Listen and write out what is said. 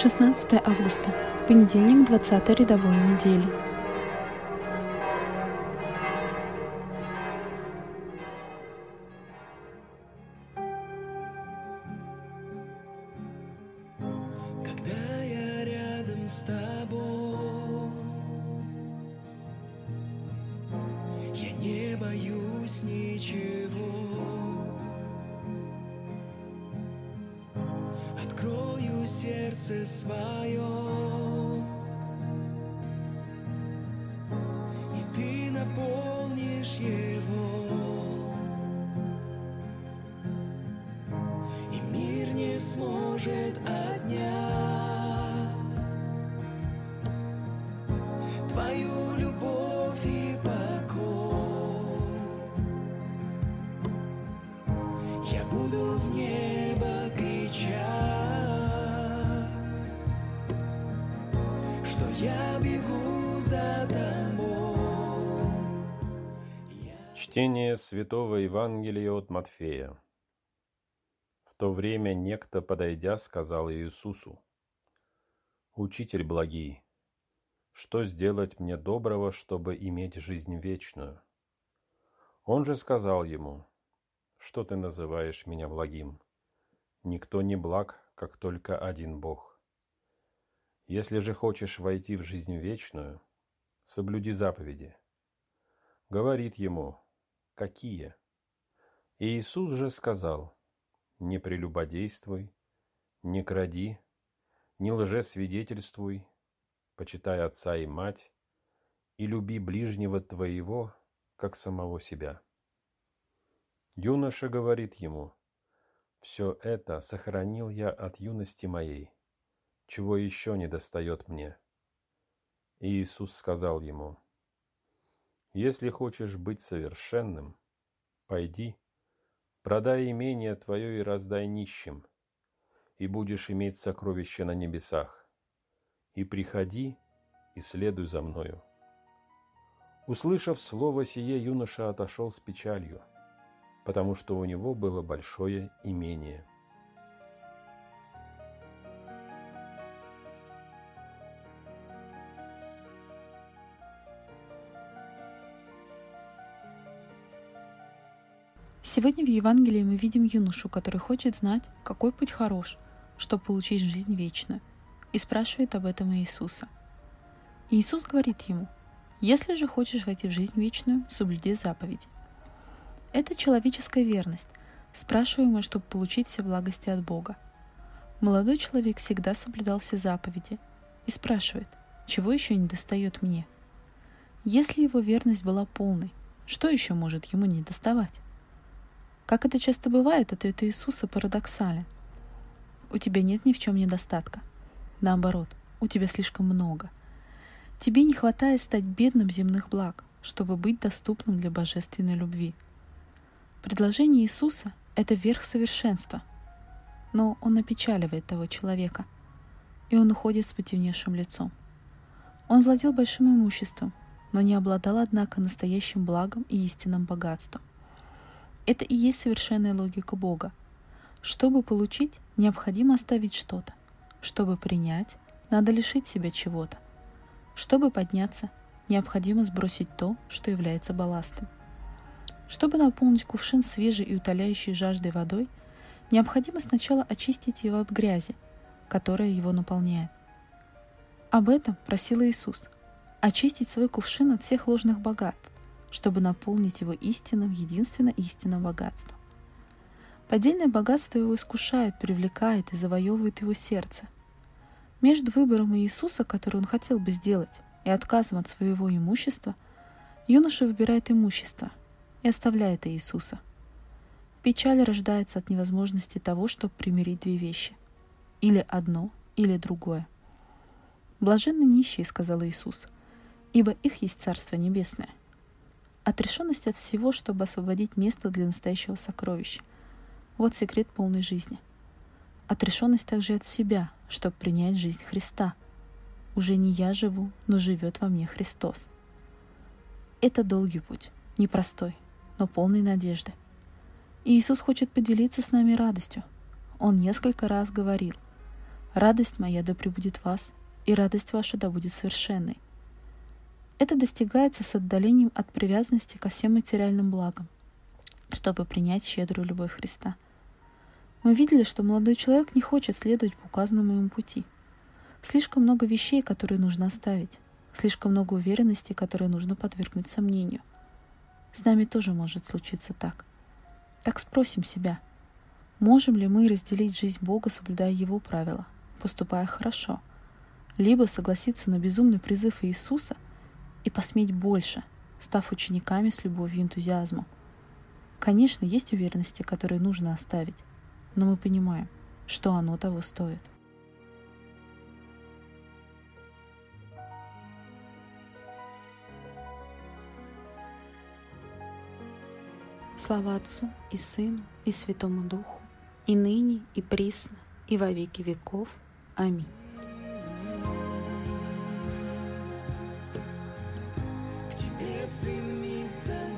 16 августа. Понедельник 20 рядовой недели. Когда я рядом с тобой, я не боюсь ничего. Сердце свое, и ты наполнишь его. И мир не сможет отнять. Твою любовь и покой. Я буду в небо Что я бегу за тобой Я Чтение Святого Евангелия от Матфея. В то время некто, подойдя, сказал Иисусу, «Учитель благий, что сделать мне доброго, чтобы иметь жизнь вечную?» Он же сказал ему, «Что ты называешь меня благим? Никто не благ, как только один Бог. Если же хочешь войти в жизнь вечную, соблюди заповеди». Говорит ему, «Какие?» И Иисус же сказал, «Не прелюбодействуй, не кради, не лжесвидетельствуй, почитай отца и мать, и люби ближнего твоего, как самого себя». Юноша говорит ему, «Все это сохранил я от юности моей, чего еще не достает мне». И Иисус сказал ему, «Если хочешь быть совершенным, пойди, продай имение твое и раздай нищим, и будешь иметь сокровище на небесах. И приходи и следуй за мною». Услышав слово сие, юноша отошел с печалью, потому что у него было большое имение. Сегодня в Евангелии мы видим юношу, который хочет знать, какой путь хорош, чтобы получить жизнь вечную, и спрашивает об этом Иисуса. Иисус говорит ему, «Если же хочешь войти в жизнь вечную, соблюди заповеди». Это человеческая верность, спрашиваемая, чтобы получить все благости от Бога. Молодой человек всегда соблюдал все заповеди и спрашивает, чего еще не достает мне? Если его верность была полной, что еще может ему не доставать? Как это часто бывает, ответ Иисуса парадоксален. У тебя нет ни в чем недостатка. Наоборот, у тебя слишком много. Тебе не хватает стать бедным земных благ, чтобы быть доступным для божественной любви. Предложение Иисуса – это верх совершенства, но он опечаливает того человека, и он уходит с потемневшим лицом. Он владел большим имуществом, но не обладал, однако, настоящим благом и истинным богатством. Это и есть совершенная логика Бога. Чтобы получить, необходимо оставить что-то. Чтобы принять, надо лишить себя чего-то. Чтобы подняться, необходимо сбросить то, что является балластом. Чтобы наполнить кувшин свежей и утоляющей жаждой водой, необходимо сначала очистить его от грязи, которая его наполняет. Об этом просил Иисус – очистить свой кувшин от всех ложных богатств, чтобы наполнить его истинным, единственно истинным богатством. Поддельное богатство его искушает, привлекает и завоевывает его сердце. Между выбором Иисуса, который он хотел бы сделать, и отказом от своего имущества, юноша выбирает имущество и оставляет Иисуса. Печаль рождается от невозможности того, чтобы примирить две вещи. Или одно, или другое. «Блаженны нищие», — сказал Иисус, — «ибо их есть Царство Небесное». Отрешенность от всего, чтобы освободить место для настоящего сокровища. Вот секрет полной жизни. Отрешенность также от себя, чтобы принять жизнь Христа. Уже не я живу, но живет во мне Христос. Это долгий путь, непростой, но полный надежды. И Иисус хочет поделиться с нами радостью. Он несколько раз говорил, «Радость моя да пребудет вас, и радость ваша да будет совершенной». Это достигается с отдалением от привязанности ко всем материальным благам, чтобы принять щедрую любовь Христа. Мы видели, что молодой человек не хочет следовать по указанному ему пути. Слишком много вещей, которые нужно оставить, слишком много уверенностей, которые нужно подвергнуть сомнению. С нами тоже может случиться так. Так спросим себя, можем ли мы разделить жизнь Бога, соблюдая Его правила, поступая хорошо, либо согласиться на безумный призыв Иисуса и посметь больше, став учениками с любовью и энтузиазмом. Конечно, есть уверенности, которые нужно оставить, но мы понимаем, что оно того стоит. Слава Отцу и Сыну и Святому Духу, и ныне, и присно, и во веки веков. Аминь. history meets us.